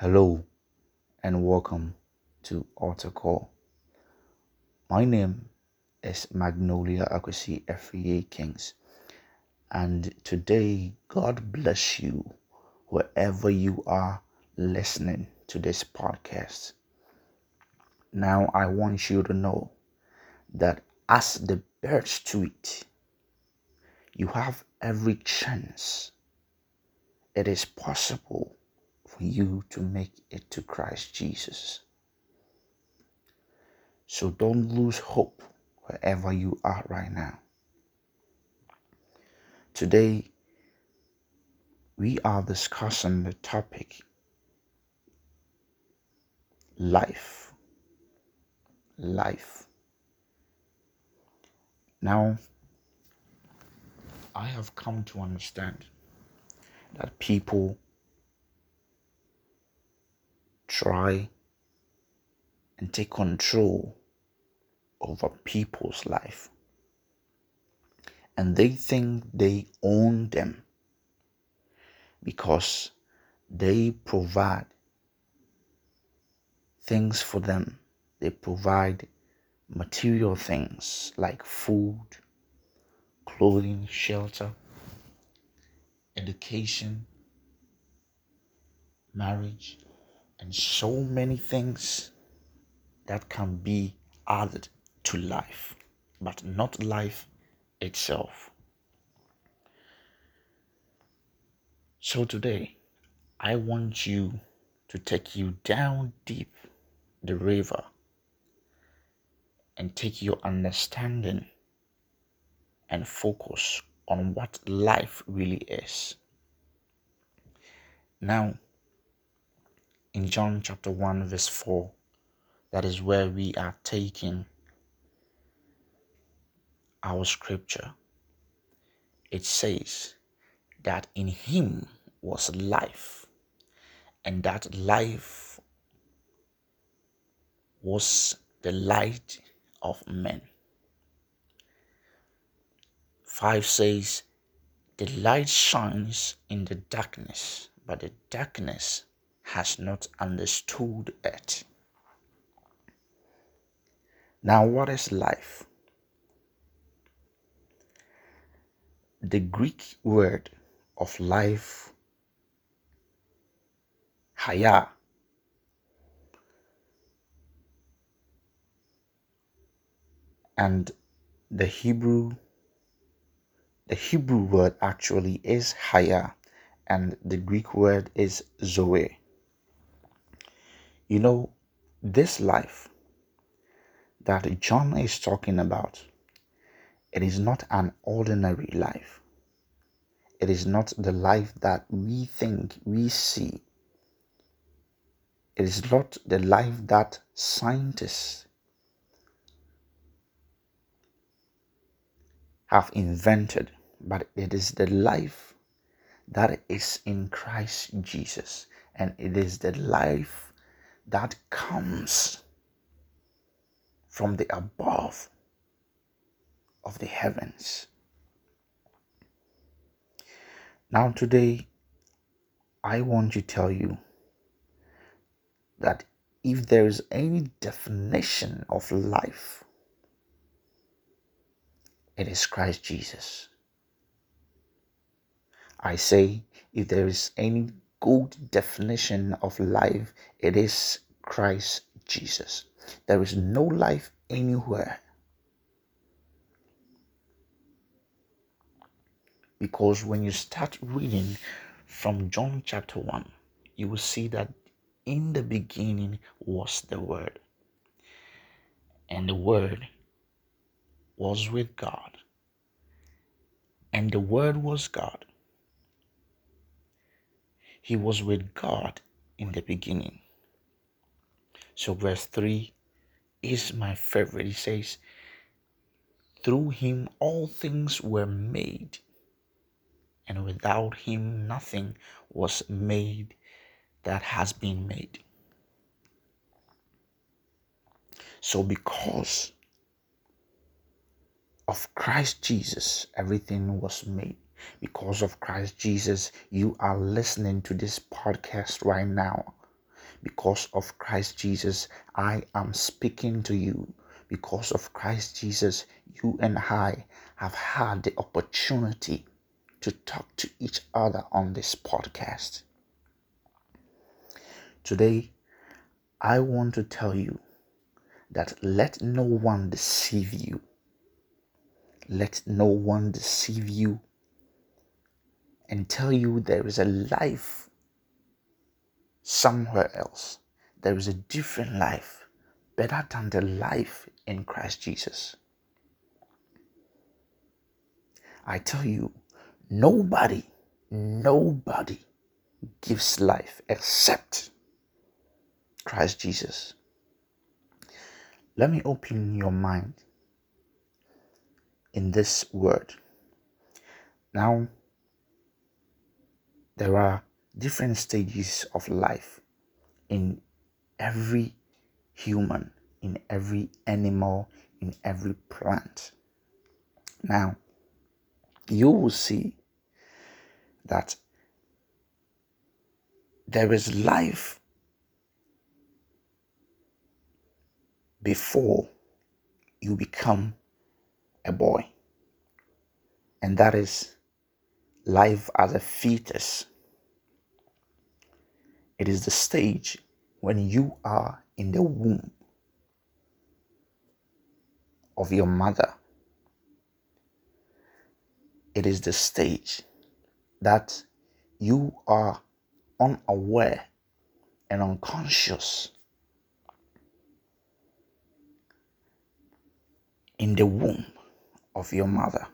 Hello and welcome to Altar Call. My name is Magnolia Akwesi Efriye Kings, and today God bless you wherever you are listening to this podcast. Now, I want you to know that as the birds tweet, you have every chance. It is possible for you to make it to Christ Jesus. So don't lose hope wherever you are right now. Today, we are discussing the topic life. Life. Now, I have come to understand that people try and take control over people's life. And they think they own them because they provide things for them. They provide material things like food, clothing, shelter, education, marriage, and so many things that can be added to life, but not life itself. So today, I want you to take you down deep the river and take your understanding and focus on what life really is. Now, in John chapter 1, verse 4, that is where we are taking our scripture. It says that in him was life, and that life was the light of men. 5 says, The light shines in the darkness, but the darkness has not understood it. Now, what is life? The Greek word of life, haya, and the Hebrew the Hebrew word actually is haya and the Greek word is zoe. You know, this life that John is talking about, it is not an ordinary life. It is not the life that we think we see. It is not the life that scientists have invented, but it is the life that is in Christ Jesus. And it is the life that comes from the above of the heavens. Now, today, I want to tell you that if there is any definition of life, it is Christ Jesus. I say, if there is any good definition of life, it is Christ Jesus. There is no life anywhere. Because when you start reading from John chapter 1, you will see that in the beginning was the Word, and the Word was with God, and the Word was God. He was with God in the beginning. So, verse 3 is my favorite. He says, Through him all things were made, and without him nothing was made that has been made. So, because of Christ Jesus, everything was made. Because of Christ Jesus, you are listening to this podcast right now. Because of Christ Jesus, I am speaking to you. Because of Christ Jesus, you and I have had the opportunity to talk to each other on this podcast. Today, I want to tell you that let no one deceive you. Let no one deceive you and tell you there is a life somewhere else. There is a different life, better than the life in Christ Jesus. I tell you, nobody, nobody gives life except Christ Jesus. Let me open your mind in this word. Now, there are different stages of life in every human, in every animal, in every plant. Now, you will see that there is life before you become a boy, and that is life as a fetus. It is the stage when you are in the womb of your mother. It is the stage that you are unaware and unconscious in the womb of your mother.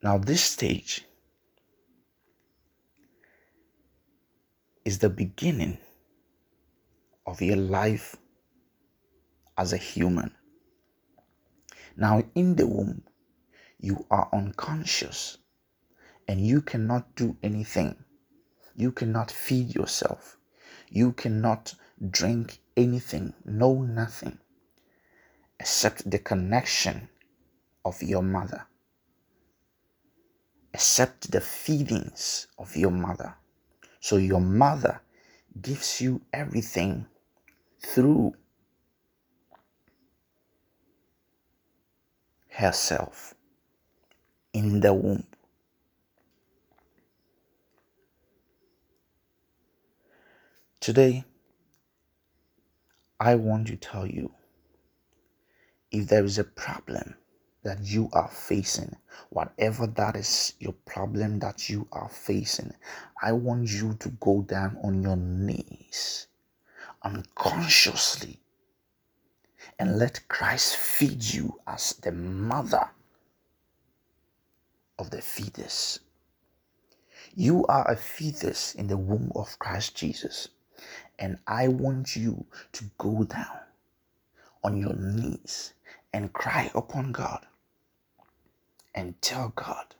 Now, this stage is the beginning of your life as a human. Now, in the womb, you are unconscious and you cannot do anything. You cannot feed yourself. You cannot drink anything, no, nothing, except the connection of your mother accept the feelings of your mother. So your mother gives you everything through herself in the womb. Today, I want to tell you if there is a problem that you are facing, whatever that is your problem that you are facing, I want you to go down on your knees unconsciously and let Christ feed you as the mother of the fetus. You are a fetus in the womb of Christ Jesus, and I want you to go down on your knees and cry upon God and tell God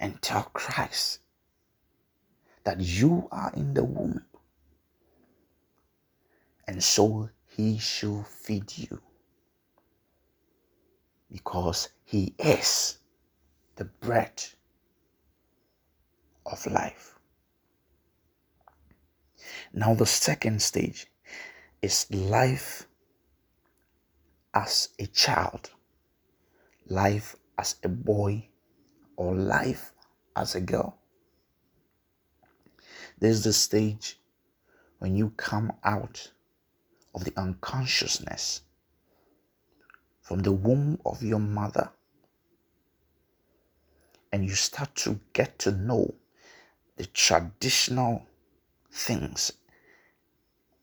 and tell Christ that you are in the womb. And so he shall feed you because he is the bread of life. Now, the second stage is life as a child, life as a boy or life as a girl. There's the stage when you come out of the unconsciousness from the womb of your mother and you start to get to know the traditional things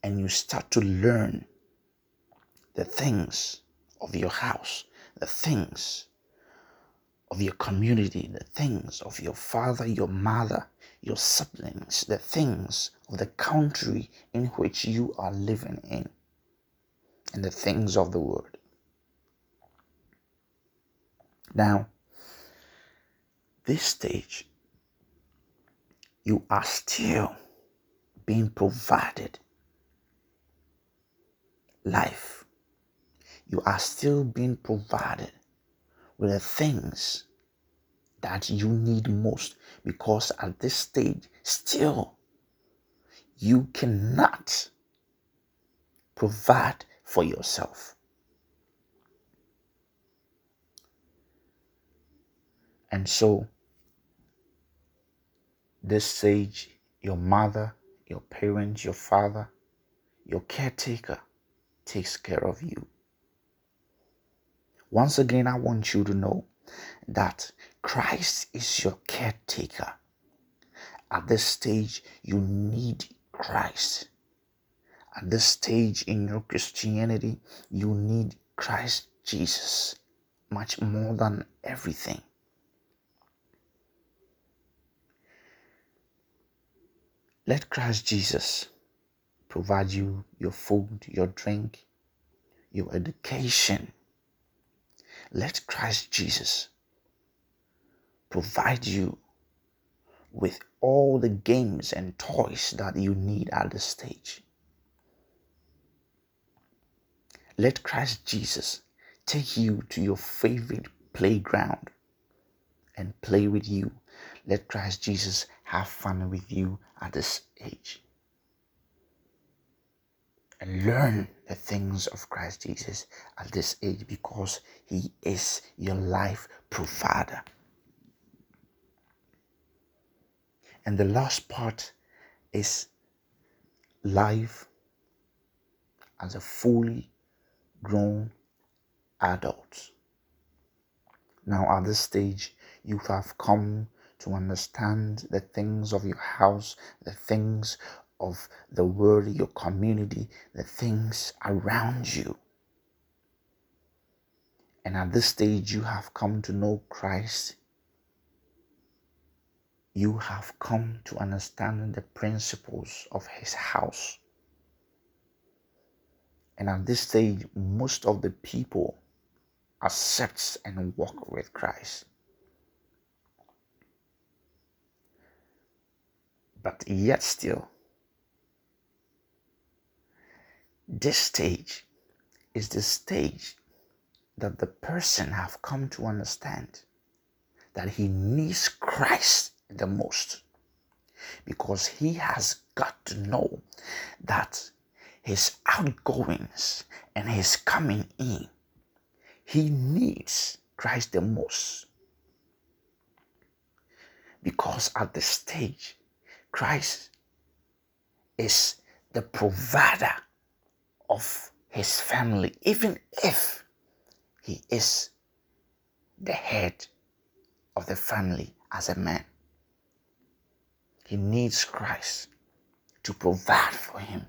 and you start to learn the things of your house, the things of your community, the things of your father, your mother, your siblings, the things of the country in which you are living in, and the things of the world. Now, this stage, you are still being provided life. You are still being provided with the things that you need most because at this stage, still, you cannot provide for yourself. And so, this stage, your mother, your parents, your father, your caretaker takes care of you. Once again, I want you to know that Christ is your caretaker. At this stage, you need Christ. At this stage in your Christianity, you need Christ Jesus much more than everything. Let Christ Jesus provide you your food, your drink, your education. Let Christ Jesus provide you with all the games and toys that you need at this stage. Let Christ Jesus take you to your favorite playground and play with you. Let Christ Jesus have fun with you at this age. And learn the things of Christ Jesus at this age because He is your life provider. And the last part is life as a fully grown adult. Now, at this stage, you have come to understand the things of your house, the things of the world, your community, the things around you. And at this stage, you have come to know Christ. You have come to understand the principles of His house. And at this stage, most of the people accepts and walk with Christ. But yet still, this stage is the stage that the person have come to understand that he needs Christ the most because he has got to know that his outgoings and his coming in he needs Christ the most because at this stage Christ is the provider of his family, even if he is the head of the family as a man. He needs Christ to provide for him.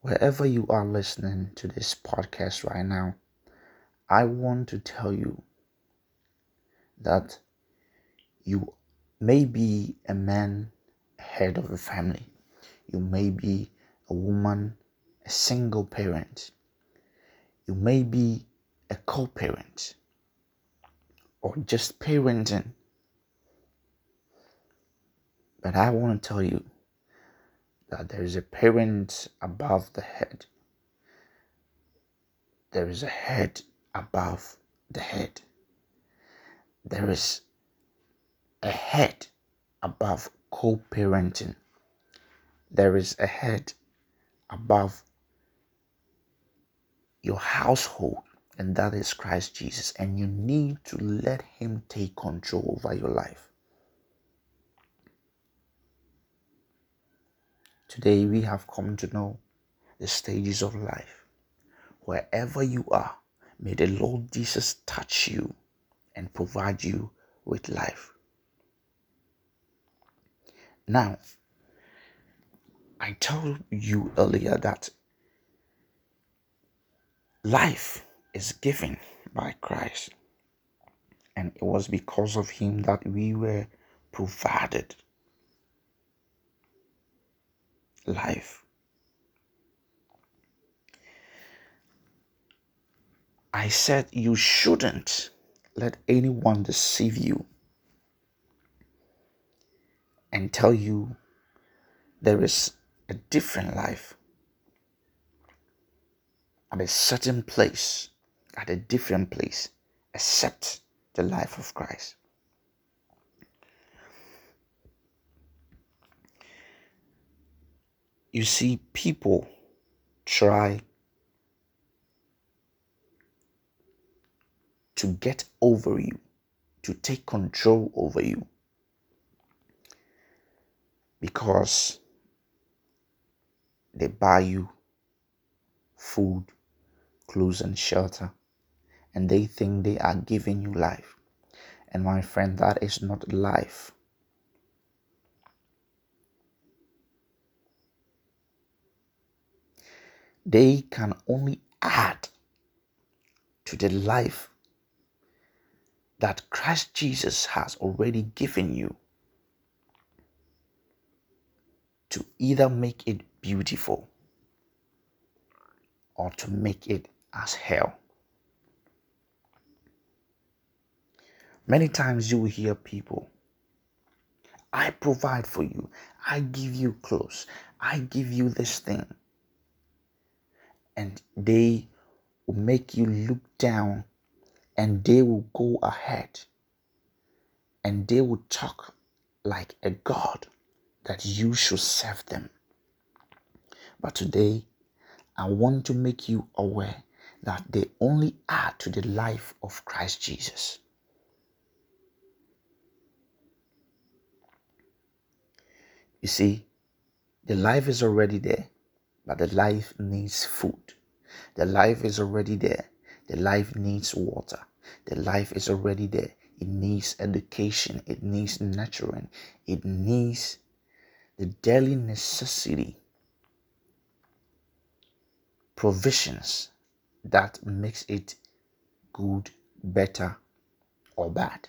Wherever you are listening to this podcast right now, I want to tell you that you may be a man, head of a family. You may be a woman, a single parent. You may be a co parent or just parenting. But I want to tell you that there is a parent above the head. There is a head above the head there is a head above co parenting, there is a head above your household, and that is Christ Jesus. And you need to let Him take control over your life. Today, we have come to know the stages of life. Wherever you are, may the Lord Jesus touch you and provide you with life. Now, I told you earlier that life is given by Christ, and it was because of Him that we were provided life. I said you shouldn't let anyone deceive you and tell you there is a different life at a certain place, at a different place, except the life of Christ. You see, people try to get over you, to take control over you because they buy you food, clothes, and shelter, and they think they are giving you life. And my friend, that is not life. They can only add to the life that Christ Jesus has already given you to either make it beautiful or to make it as hell. Many times you will hear people, I provide for you, I give you clothes, I give you this thing. And they will make you look down and they will go ahead and they will talk like a God that you should serve them. But today, I want to make you aware that they only add to the life of Christ Jesus. You see, the life is already there, but the life needs food. The life is already there. The life needs water. The life is already there. It needs education. It needs nurturing. It needs the daily necessity provisions that makes it good, better, or bad.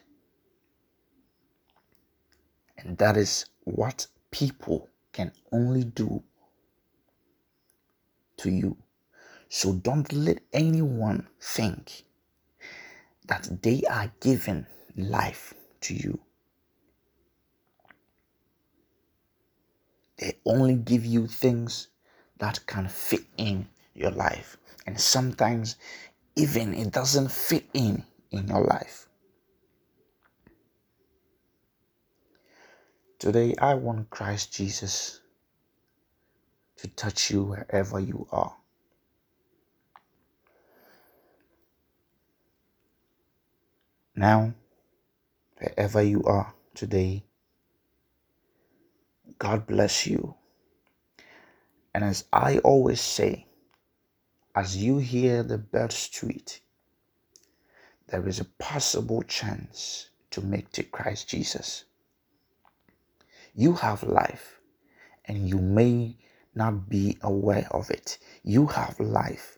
And that is what people can only do to you. So don't let anyone think that they are giving life to you. They only give you things that can fit in your life. And sometimes even it doesn't fit in in your life. Today, I want Christ Jesus to touch you wherever you are. Now, wherever you are today, God bless you. And as I always say, as you hear the birds tweet, there is a possible chance to make to Christ Jesus. You have life and you may not be aware of it. You have life.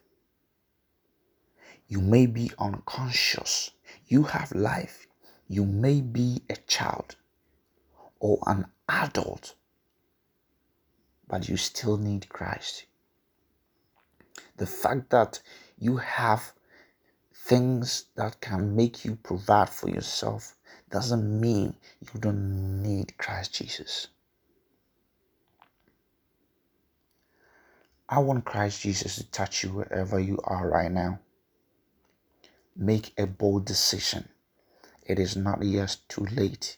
You may be unconscious. You have life. You may be a child or an adult but you still need Christ. The fact that you have things that can make you provide for yourself doesn't mean you don't need Christ Jesus. I want Christ Jesus to touch you wherever you are right now. Make a bold decision. It is not yet too late.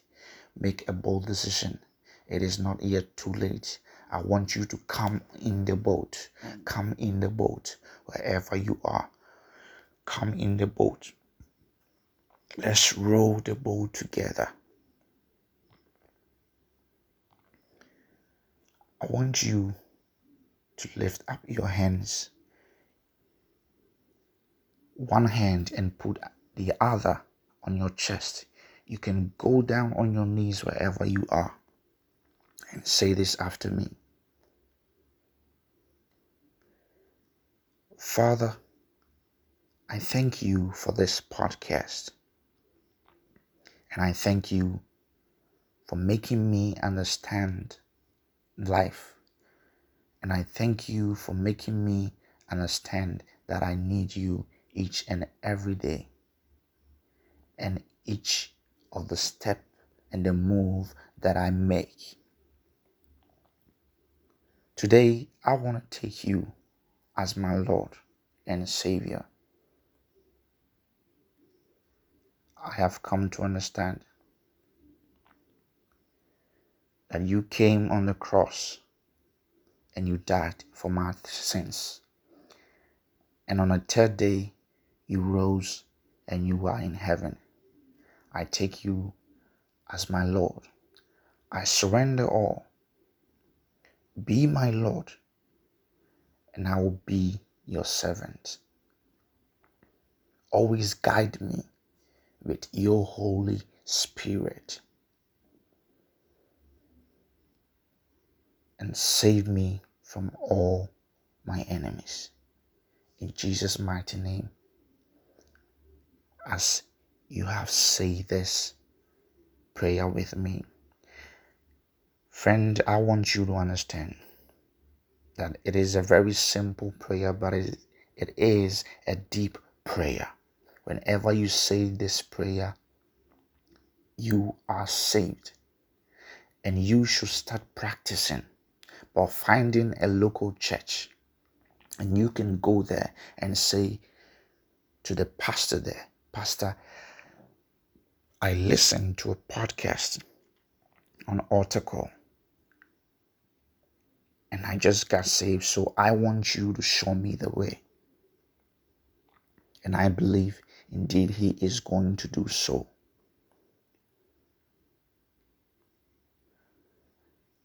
Make a bold decision. It is not yet too late. I want you to come in the boat. Come in the boat wherever you are. Come in the boat. Let's row the boat together. I want you to lift up your hands, one hand, and put the other on your chest. You can go down on your knees wherever you are and say this after me. Father, I thank you for this podcast. And I thank you for making me understand life. And I thank you for making me understand that I need you each and every day. And each of the step and the move that I make. Today, I want to take you as my Lord and Savior. I have come to understand that you came on the cross and you died for my sins. And on the third day, you rose and you are in heaven. I take you as my Lord. I surrender all. Be my Lord, and I will be your servant. Always guide me with your Holy Spirit and save me from all my enemies. In Jesus' mighty name, as you have said this prayer with me, friend, I want you to understand that it is a very simple prayer, but it, it is a deep prayer. Whenever you say this prayer, you are saved. And you should start practicing by finding a local church. And you can go there and say to the pastor there, Pastor, I listened to a podcast on call and I just got saved. So I want you to show me the way. And I believe indeed He is going to do so.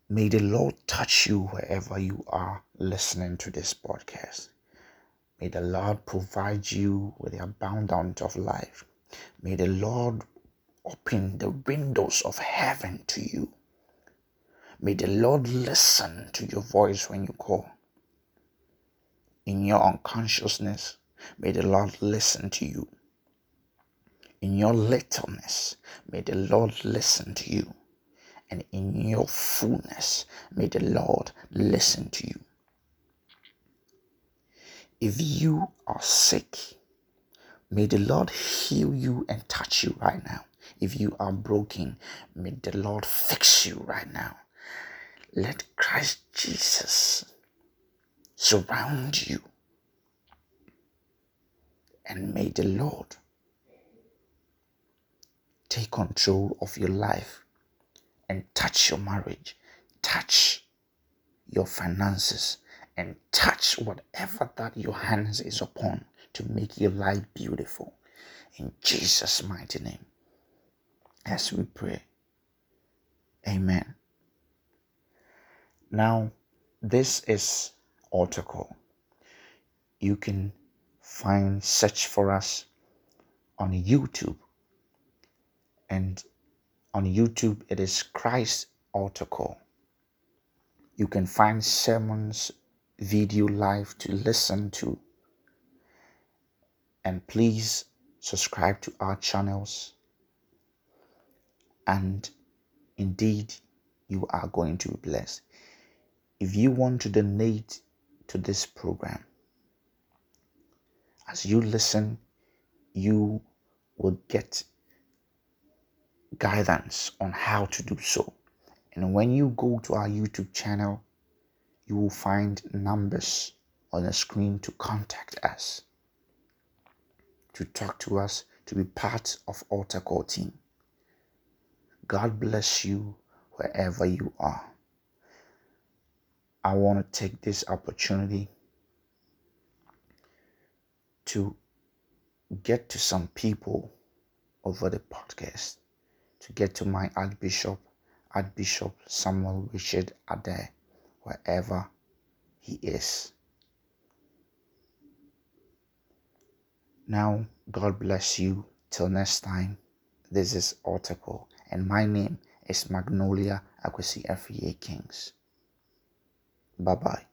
May the Lord touch you wherever you are listening to this podcast. May the Lord provide you with the abundance of life. May the Lord open the windows of heaven to you. May the Lord listen to your voice when you call. In your unconsciousness, may the Lord listen to you. In your littleness, may the Lord listen to you and in your fullness may the Lord listen to you. If you are sick, may the Lord heal you and touch you right now. If you are broken, may the Lord fix you right now. Let Christ Jesus surround you. And may the Lord take control of your life and touch your marriage, touch your finances, and touch whatever that your hands is upon to make your life beautiful. In Jesus' mighty name, as we pray. Amen. Now, this is altar call. You can find search for us on YouTube and on YouTube, it is Christ Altar Call. You can find sermons, video live to listen to. And please subscribe to our channels. And indeed, you are going to be blessed. If you want to donate to this program, as you listen, you will get guidance on how to do so. And when you go to our YouTube channel, you will find numbers on the screen to contact us, to talk to us, to be part of Altar Call team. God bless you wherever you are. I want to take this opportunity to get to some people over the podcast to get to my Archbishop, Archbishop Samuel Richard Adair, wherever he is. Now, God bless you. Till next time, this is Call, and my name is Magnolia Akwesi FEA Kings. Bye bye.